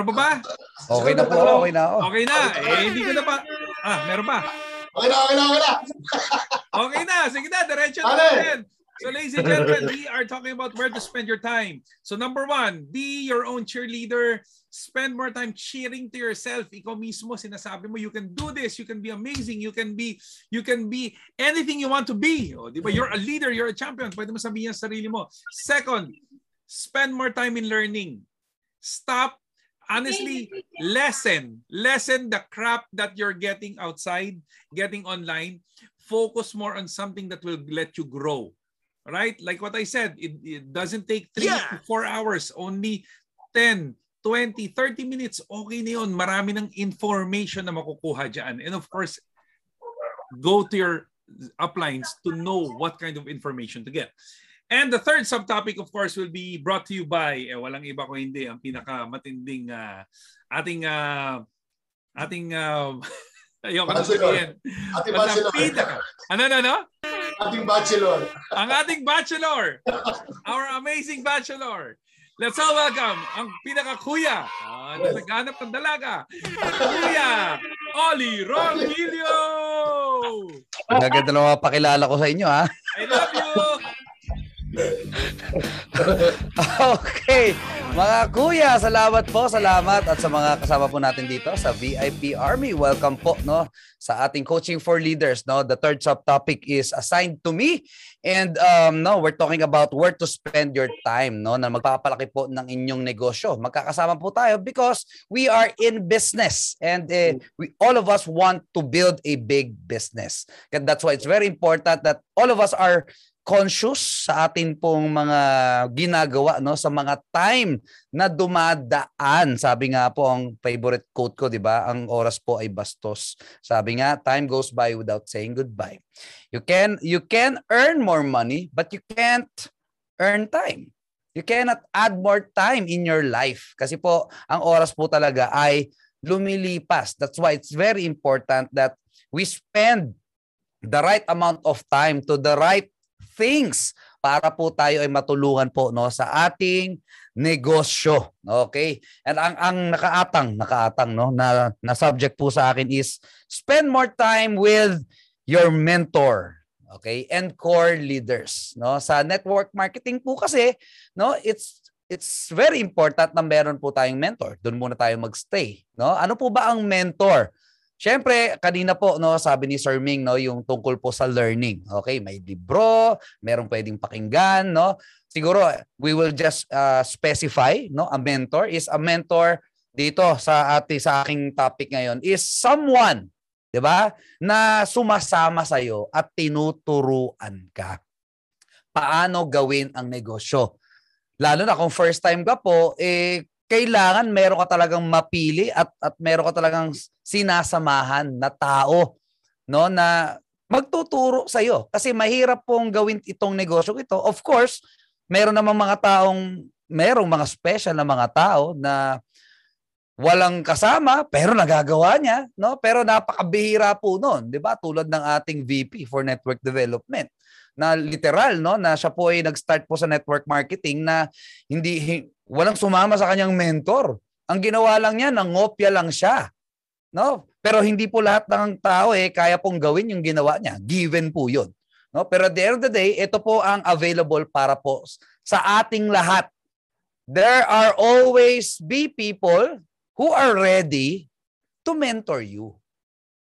Meron pa ba? Okay na po, okay na. Oh. Okay na. Eh, hindi ko na pa. Ah, meron pa. Okay na, okay na, okay na. Okay na. Sige na, diretso na natin. So ladies and gentlemen, we are talking about where to spend your time. So number one, be your own cheerleader. Spend more time cheering to yourself. Ikaw mismo sinasabi mo, you can do this. You can be amazing. You can be, you can be anything you want to be. O, di ba? You're a leader. You're a champion. Pwede mo sabihin sa sarili mo. Second, spend more time in learning. Stop honestly lessen lessen the crap that you're getting outside getting online. Focus more on something that will let you grow right? Like what i said it, it doesn't take three Yeah. to four hours only 10 20 30 minutes okay na yun. Marami ng information na makukuha dyan. And of course go to your uplines to know what kind of information to get And the third subtopic, of course, will be brought to you by, eh, walang iba ko hindi, ang pinakamatinding ah, ating, uh, ating, uh, ayoko na Bachelor. sabihin. Ating bachelor. pinaka, ano, ano, ano? Ating bachelor. Ang ating bachelor, our amazing bachelor. Let's all welcome ang pinaka-kuya ah, na naghanap ng dalaga. Kuya Oli Romilio! Ang gaganda na mga pakilala ko sa inyo, ha? I love! okay. Mga kuya, salamat po, salamat. At sa mga kasama po natin dito sa VIP Army, welcome po no sa ating coaching for leaders. No, the third subtopic is assigned to me, and um, no, we're talking about where to spend your time. No, na magpapalaki po ng inyong negosyo. Magkakasama po tayo because we are in business, and eh, we all of us want to build a big business. And that's why it's very important that all of us are conscious sa atin pong mga ginagawa no sa mga time na dumadaan. Sabi nga po ang favorite quote ko di ba? Ang oras po ay bastos. Sabi nga time goes by without saying goodbye. You can you can earn more money but you can't earn time. You cannot add more time in your life. Kasi po ang oras po talaga ay lumilipas. That's why it's very important that we spend the right amount of time to the right things para po tayo ay matulungan po no sa ating negosyo. Okay? And ang ang nakaatang, nakaatang no na na subject po sa akin is spend more time with your mentor. Okay? And core leaders, no? Sa network marketing po kasi, no, it's it's very important na meron po tayong mentor. Doon muna tayo magstay, no? Ano po ba ang mentor? Siyempre, kanina po, no, sabi ni Sir Ming, no, yung tungkol po sa learning. Okay, may libro, merong pwedeng pakinggan, no? Siguro, we will just uh, specify, no, a mentor is a mentor dito sa ati sa aking topic ngayon is someone, 'di ba? Na sumasama sa iyo at tinuturuan ka. Paano gawin ang negosyo? Lalo na kung first time ka po, eh kailangan meron ka talagang mapili at at meron ka talagang sinasamahan na tao no na magtuturo sa iyo kasi mahirap pong gawin itong negosyo ito. Of course meron namang mga taong merong mga special na mga tao na walang kasama pero nagagawa niya no? Pero napakabihira po noon 'di ba? Tulad ng ating VP for network development na literal no? Na siya po ay nag-start po sa network marketing na hindi hi- walang sumama sa kanyang mentor. Ang ginawa lang niya, nangopya lang siya. No? Pero hindi po lahat ng tao eh kaya pong gawin yung ginawa niya. Given po 'yun. No? Pero at the end of the day, ito po ang available para po sa ating lahat. There are always be people who are ready to mentor you.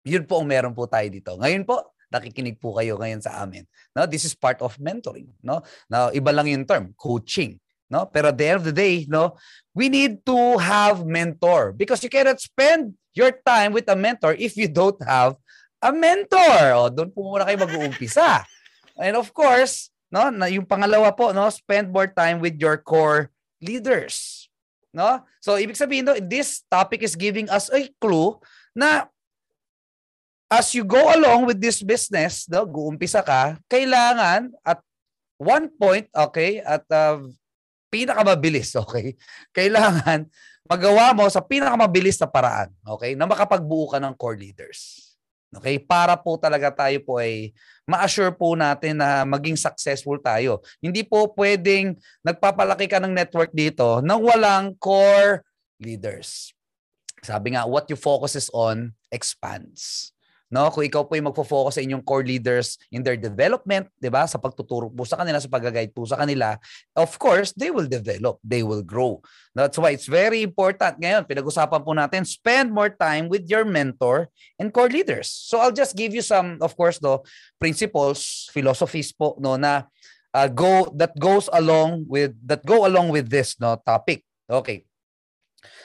Yun po ang meron po tayo dito. Ngayon po, nakikinig po kayo ngayon sa amin. No, this is part of mentoring, no? Now, iba lang yung term, coaching, no? Pero at the end of the day, no, we need to have mentor because you cannot spend your time with a mentor if you don't have a mentor. O, doon po muna kayo mag-uumpisa. And of course, no, na yung pangalawa po, no, spend more time with your core leaders. No? So ibig sabihin no, this topic is giving us a clue na as you go along with this business, no, guumpisa ka, kailangan at one point, okay, at uh, pinakamabilis, okay, kailangan magawa mo sa pinakamabilis na paraan, okay, na makapagbuo ka ng core leaders. Okay, para po talaga tayo po ay ma-assure po natin na maging successful tayo. Hindi po pwedeng nagpapalaki ka ng network dito nang walang core leaders. Sabi nga, what you focuses on expands. No, kung ikaw po yung magfo-focus sa inyong core leaders in their development, 'di ba? Sa pagtuturo po sa kanila, sa pag-guide po sa kanila, of course, they will develop, they will grow. That's why it's very important ngayon, pinag-usapan po natin, spend more time with your mentor and core leaders. So I'll just give you some of course no principles, philosophies po no na uh, go that goes along with that go along with this no topic. Okay.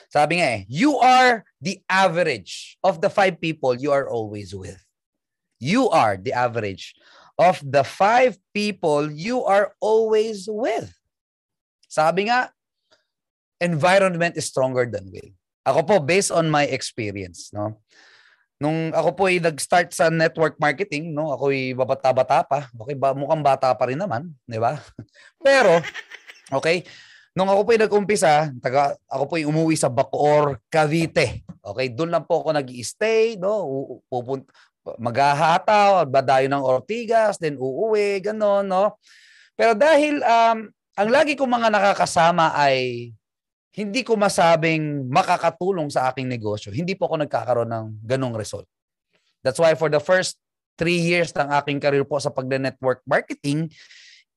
Sabi nga eh, you are the average of the five people you are always with. You are the average of the five people you are always with. Sabi nga, environment is stronger than will. Ako po, based on my experience, no? Nung ako po ay nag-start sa network marketing, no? Ako ay babata-bata pa. Okay, ba, mukhang bata pa rin naman, di ba? Pero, okay, Nung ako po yung nag-umpisa, taga, ako po yung umuwi sa Bacoor, Cavite. Okay, doon lang po ako nag stay no? Pupunt, maghahataw, badayo ng Ortigas, then uuwi, gano'n, no? Pero dahil um, ang lagi kong mga nakakasama ay hindi ko masabing makakatulong sa aking negosyo, hindi po ako nagkakaroon ng ganong result. That's why for the first three years ng aking career po sa pag-network marketing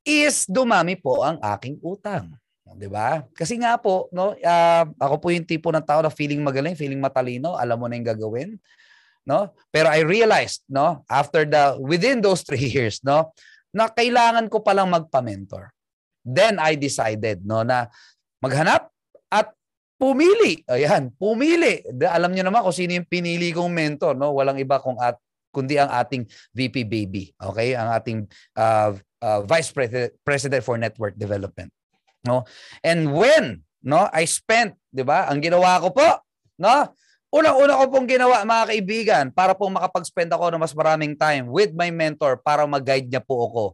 is dumami po ang aking utang. 'Di ba? Kasi nga po, no, uh, ako po yung tipo ng tao na feeling magaling, feeling matalino, alam mo na yung gagawin, no? Pero I realized, no, after the within those three years, no, na kailangan ko palang magpa-mentor. Then I decided, no, na maghanap at pumili. Ayan, pumili. Alam niyo naman kung sino yung pinili kong mentor, no? Walang iba kung at kundi ang ating VP Baby, okay? Ang ating uh, uh, Vice President for Network Development no? And when, no, I spent, 'di ba? Ang ginawa ko po, no? Unang-una ko pong ginawa, mga kaibigan, para po makapag-spend ako ng mas maraming time with my mentor para mag-guide niya po ako.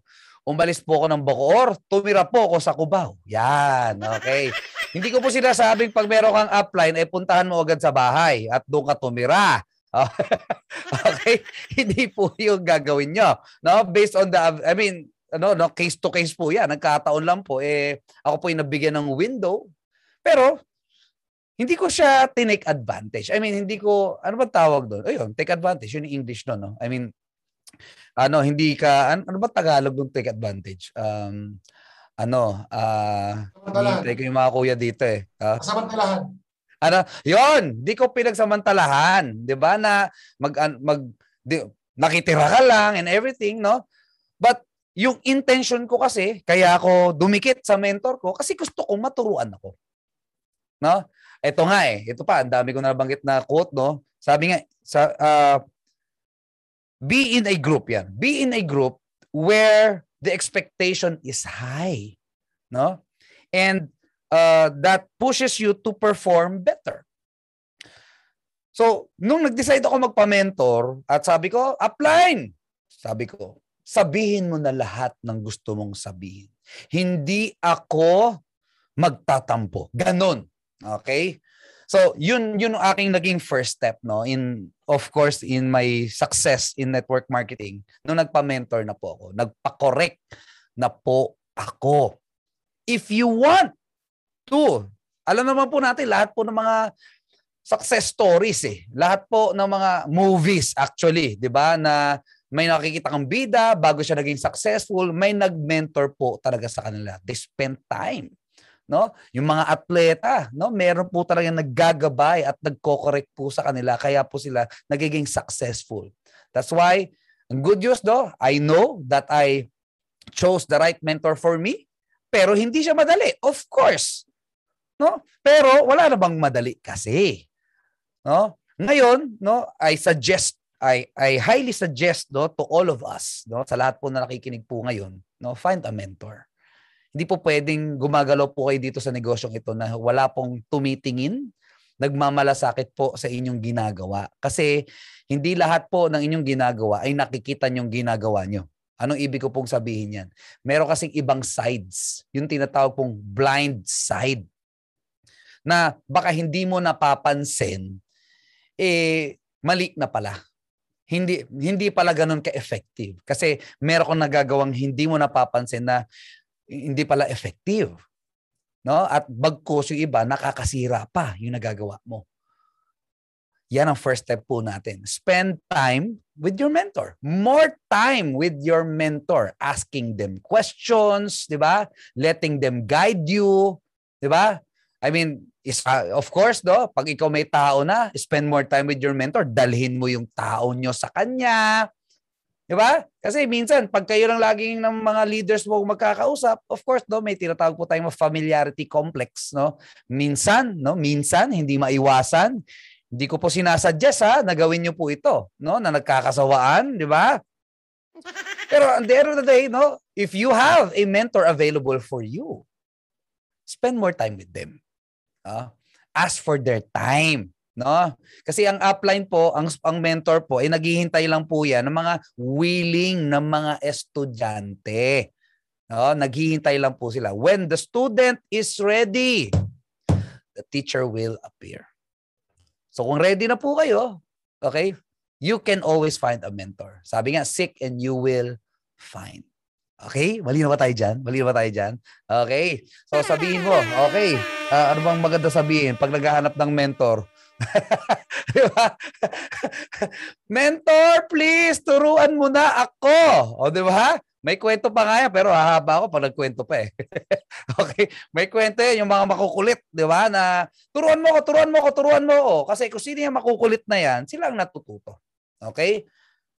Umalis po ako ng Bacoor, tumira po ako sa Cubao. Yan, okay. Hindi ko po sinasabing pag meron kang upline, eh puntahan mo agad sa bahay at doon ka tumira. okay? Hindi po yung gagawin nyo. No? Based on the, I mean, ano, no, case to case po yan. Nagkataon lang po. Eh, ako po yung nabigyan ng window. Pero, hindi ko siya tinake advantage. I mean, hindi ko, ano ba tawag doon? Ayun, take advantage. Yun yung English no, no? I mean, ano, hindi ka, ano, ano ba Tagalog ng take advantage? Um, ano, ah, uh, ko yung mga kuya dito eh. Uh, Samantalahan. Ano, yon, di ko pinagsamantalahan, 'di ba? Na mag mag di, nakitira ka lang and everything, no? But yung intention ko kasi, kaya ako dumikit sa mentor ko kasi gusto kong maturuan ako. No? Ito nga eh, ito pa, ang dami ko nabanggit na quote, no? Sabi nga, sa, uh, be in a group yan. Be in a group where the expectation is high. No? And uh, that pushes you to perform better. So, nung nag-decide ako magpa-mentor at sabi ko, upline. Sabi ko, sabihin mo na lahat ng gusto mong sabihin. Hindi ako magtatampo. Ganon. Okay? So, yun yun ang aking naging first step no in of course in my success in network marketing. Nung nagpa-mentor na po ako, nagpa-correct na po ako. If you want to, alam naman po natin lahat po ng mga success stories eh. Lahat po ng mga movies actually, 'di ba, na may nakikita kang bida bago siya naging successful, may nag-mentor po talaga sa kanila. They spend time. No? Yung mga atleta, no, meron po talaga naggagabay at nagko-correct po sa kanila kaya po sila nagiging successful. That's why ang good news do, I know that I chose the right mentor for me, pero hindi siya madali. Of course. No? Pero wala na bang madali kasi. No? Ngayon, no, I suggest I I highly suggest no to all of us, no, sa lahat po na nakikinig po ngayon, no, find a mentor. Hindi po pwedeng gumagalaw po kayo dito sa negosyong ito na wala pong tumitingin, nagmamalasakit po sa inyong ginagawa. Kasi hindi lahat po ng inyong ginagawa ay nakikita niyong ginagawa niyo. Anong ibig ko pong sabihin yan? Meron kasing ibang sides. Yung tinatawag pong blind side. Na baka hindi mo napapansin, eh, mali na pala hindi hindi pala ganoon ka-effective kasi meron kang nagagawang hindi mo napapansin na hindi pala effective. No? At bagkos yung iba, nakakasira pa yung nagagawa mo. Yan ang first step po natin. Spend time with your mentor. More time with your mentor. Asking them questions, di ba? Letting them guide you, di ba? I mean, is, uh, of course, do, pag ikaw may tao na, spend more time with your mentor. Dalhin mo yung tao nyo sa kanya. Di ba? Kasi minsan, pag kayo lang laging ng mga leaders mo magkakausap, of course, no, may tinatawag po tayong familiarity complex. No? Minsan, no, minsan, hindi maiwasan hindi ko po sinasuggest ha, na gawin niyo po ito, no? Na nagkakasawaan, di ba? Pero at the end of the day, no, if you have a mentor available for you, spend more time with them. Uh, ask for their time, no? Kasi ang upline po, ang ang mentor po ay naghihintay lang po 'yan ng mga willing na mga estudyante. No, naghihintay lang po sila. When the student is ready, the teacher will appear. So kung ready na po kayo, okay, you can always find a mentor. Sabi nga, seek and you will find. Okay? Mali na ba tayo dyan? Mali na ba tayo dyan? Okay. So sabihin mo, okay, uh, ano bang maganda sabihin pag naghahanap ng mentor? Di ba? mentor, please, turuan mo na ako. O, di ba? May kwento pa nga yan, pero hahaba ako pag nagkwento pa eh. okay? May kwento yan, yung mga makukulit, di ba? Na turuan mo ko, turuan mo ko, turuan mo ko. Kasi kung sino yung makukulit na yan, sila ang natututo. Okay?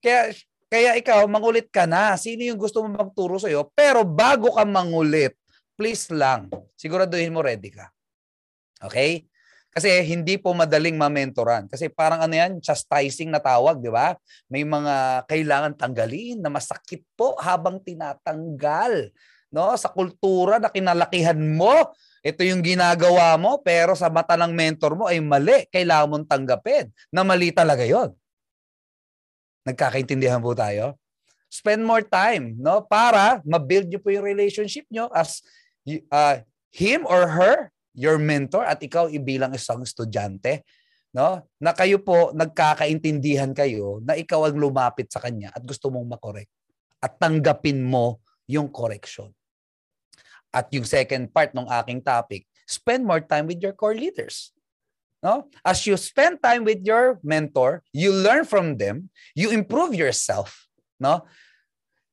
Kaya, kaya ikaw, mangulit ka na. Sino yung gusto mo magturo sa'yo? Pero bago ka mangulit, please lang, siguraduhin mo ready ka. Okay? Kasi hindi po madaling ma-mentoran. Kasi parang ano yan, chastising na tawag, di ba? May mga kailangan tanggalin na masakit po habang tinatanggal. No? Sa kultura na kinalakihan mo, ito yung ginagawa mo, pero sa mata ng mentor mo ay mali. Kailangan mong tanggapin na mali talaga yon. Nagkakaintindihan po tayo? Spend more time no para ma-build niyo po yung relationship niyo as uh, him or her your mentor at ikaw ibilang isang estudyante, no? Na kayo po nagkakaintindihan kayo na ikaw ang lumapit sa kanya at gusto mong makorek at tanggapin mo yung correction. At yung second part ng aking topic, spend more time with your core leaders. No? As you spend time with your mentor, you learn from them, you improve yourself, no?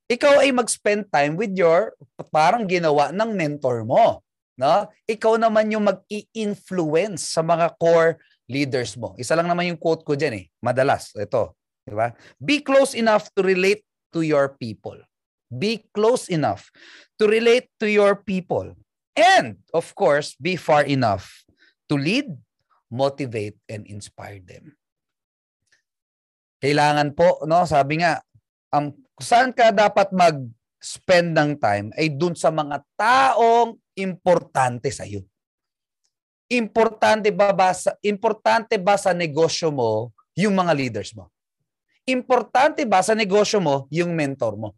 Ikaw ay mag-spend time with your parang ginawa ng mentor mo no? Ikaw naman yung mag-i-influence sa mga core leaders mo. Isa lang naman yung quote ko diyan eh. Madalas, ito, di ba? Be close enough to relate to your people. Be close enough to relate to your people. And of course, be far enough to lead, motivate and inspire them. Kailangan po, no, sabi nga, ang saan ka dapat mag spend ng time ay dun sa mga taong importante sa iyo. Importante ba, ba sa, importante ba sa negosyo mo yung mga leaders mo? Importante ba sa negosyo mo yung mentor mo?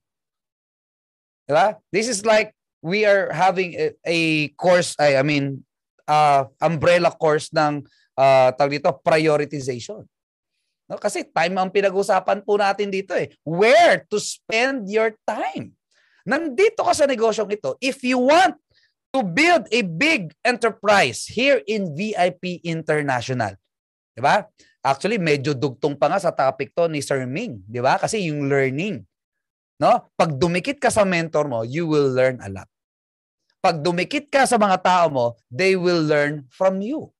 Diba? This is like we are having a, a course, I, I mean, uh, umbrella course ng uh, tawag dito, prioritization. No? Kasi time ang pinag-usapan po natin dito eh. Where to spend your time. Nandito ka sa negosyong ito. If you want to build a big enterprise here in VIP International. Di ba? Actually, medyo dugtong pa nga sa topic to ni Sir Ming. Di ba? Kasi yung learning. No? Pag dumikit ka sa mentor mo, you will learn a lot. Pag dumikit ka sa mga tao mo, they will learn from you.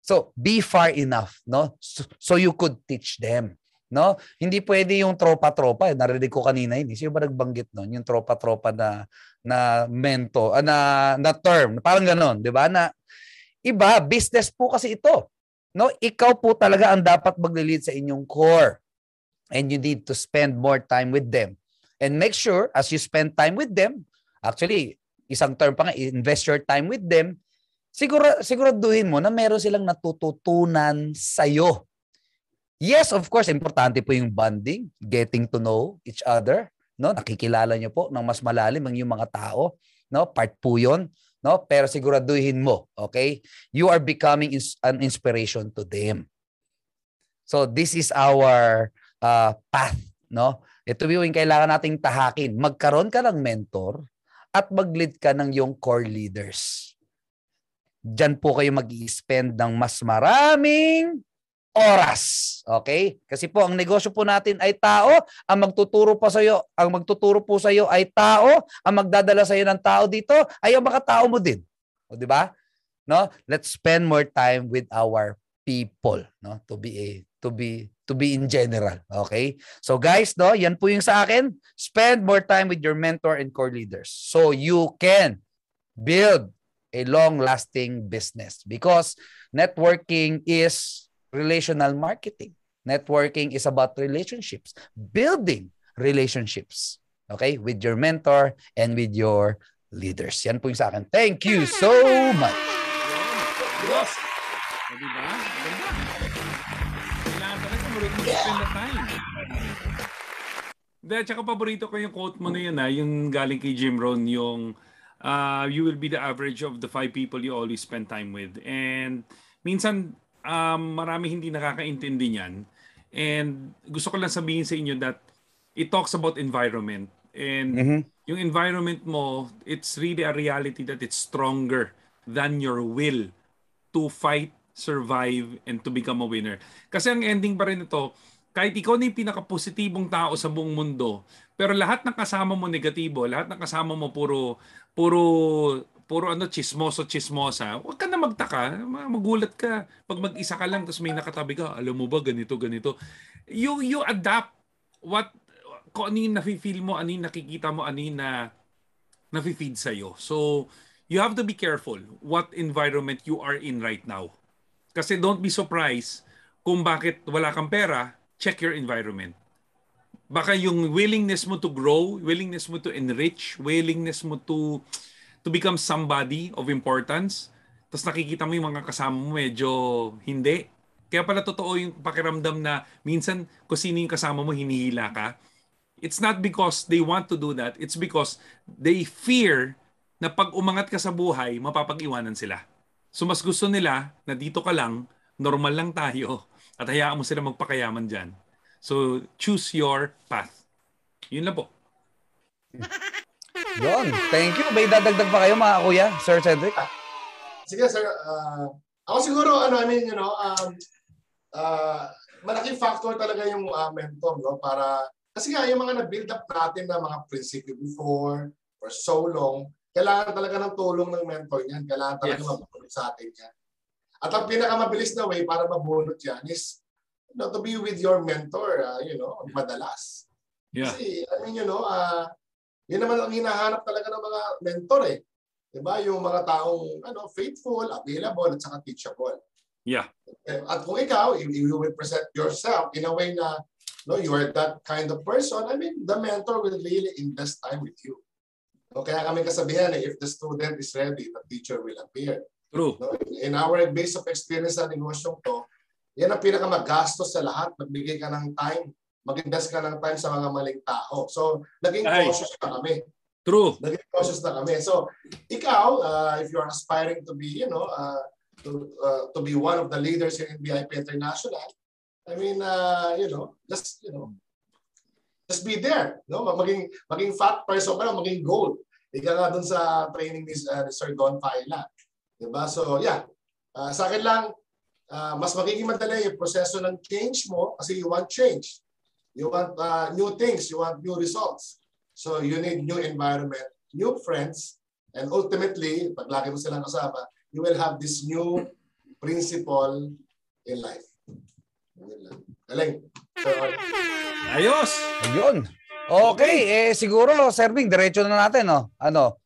So, be far enough, no? So, so you could teach them. No? Hindi pwede yung tropa-tropa. Narinig ko kanina yun. Sino ba nagbanggit nun? Yung tropa-tropa na na mento, uh, na na term, parang ganoon, 'di ba? Na iba, business po kasi ito. No, ikaw po talaga ang dapat magle-lead sa inyong core. And you need to spend more time with them. And make sure as you spend time with them, actually, isang term pa nga, invest your time with them, siguro siguraduhin mo na meron silang natututunan sa iyo Yes, of course, importante po yung bonding, getting to know each other, no? Nakikilala niyo po ng mas malalim ang yung mga tao, no? Part po 'yon, no? Pero siguraduhin mo, okay? You are becoming an inspiration to them. So this is our uh, path, no? Ito yung kailangan nating tahakin. Magkaroon ka ng mentor at mag-lead ka ng yung core leaders. Diyan po kayo mag spend ng mas maraming oras. Okay? Kasi po ang negosyo po natin ay tao, ang magtuturo pa sa iyo, ang magtuturo po sa iyo ay tao, ang magdadala sa iyo ng tao dito ay ang mga tao mo din. O di ba? No? Let's spend more time with our people, no? To be a to be to be in general. Okay? So guys, no, yan po yung sa akin. Spend more time with your mentor and core leaders so you can build a long-lasting business because networking is relational marketing. Networking is about relationships, building relationships, okay, with your mentor and with your leaders. Yan po yung sa akin. Thank you so much. Talaga marunong spend the time. Hindi, tsaka paborito ko yung quote mo na yun ha, yung galing kay Jim Rohn, yung uh, you will be the average of the five people you always spend time with. And minsan, um, marami hindi nakakaintindi niyan. And gusto ko lang sabihin sa inyo that it talks about environment. And Mhm. yung environment mo, it's really a reality that it's stronger than your will to fight, survive, and to become a winner. Kasi ang ending pa rin ito, kahit ikaw na yung pinaka-positibong tao sa buong mundo, pero lahat ng kasama mo negatibo, lahat ng kasama mo puro puro puro ano chismoso chismosa, huwag ka na magtaka, Ma- magulat ka pag mag-isa ka lang tapos may nakatabi ka, alam mo ba ganito ganito. You you adapt what kung ano yung nafe-feel mo, ano yung nakikita mo, ano yung na nafe-feed sa'yo. So, you have to be careful what environment you are in right now. Kasi don't be surprised kung bakit wala kang pera, check your environment. Baka yung willingness mo to grow, willingness mo to enrich, willingness mo to to become somebody of importance, tapos nakikita mo yung mga kasama mo medyo hindi. Kaya pala totoo yung pakiramdam na minsan kung sino yung kasama mo hinihila ka. It's not because they want to do that. It's because they fear na pag umangat ka sa buhay, mapapag-iwanan sila. So mas gusto nila na dito ka lang, normal lang tayo, at hayaan mo sila magpakayaman dyan. So choose your path. Yun lang po. Yun. Thank you. May dadagdag pa kayo mga kuya, Sir Cedric? Sige, sir. ah, ako siguro, ano, I mean, you know, um, ah, malaking factor talaga yung ah, mentor, no? Para, kasi nga, yung mga na-build up natin na mga prinsipyo before, for so long, kailangan talaga ng tulong ng mentor niyan. Kailangan talaga Yes. Sa atin yan. At ang pinakamabilis na way para mabunot yan is you know, to be with your mentor, ah, you know, madalas. Yeah. Kasi, I mean, you know, ah, yun naman ang hinahanap talaga ng mga mentor eh. 'Di ba? Yung mga taong ano, faithful, available, at saka teachable. Yeah. Eh, At kung ikaw, if you will present yourself in a way na no, you are that kind of person, I mean, the mentor will really invest time with you. No, kaya kami kasabihan eh, if the student is ready, the teacher will appear. True. No? In our base of experience sa negosyong to, yan ang pinakamagastos sa lahat. Magbigay ka ng time. Mag-invest ka ng time sa mga maling tao. So, naging Ay. cautious na kami. True. Naging cautious na kami. So, ikaw, uh, if you're aspiring to be, you know, uh, to, uh, to be one of the leaders in VIP International, I mean, uh, you know, just, you know, just be there. No? Maging, maging fat person ka lang, maging gold. Ika nga dun sa training ni, uh, Sir Don Faila. Diba? So, yeah. Uh, sa akin lang, uh, mas magiging madali yung proseso ng change mo kasi you want change. You want uh, new things. You want new results. So, you need new environment, new friends, and ultimately, pag lagi mo silang kasama, you will have this new principle in life. Galing. So, Ayos. Ayun. Okay, eh siguro, Sir Bing, diretso na natin, no? Ano?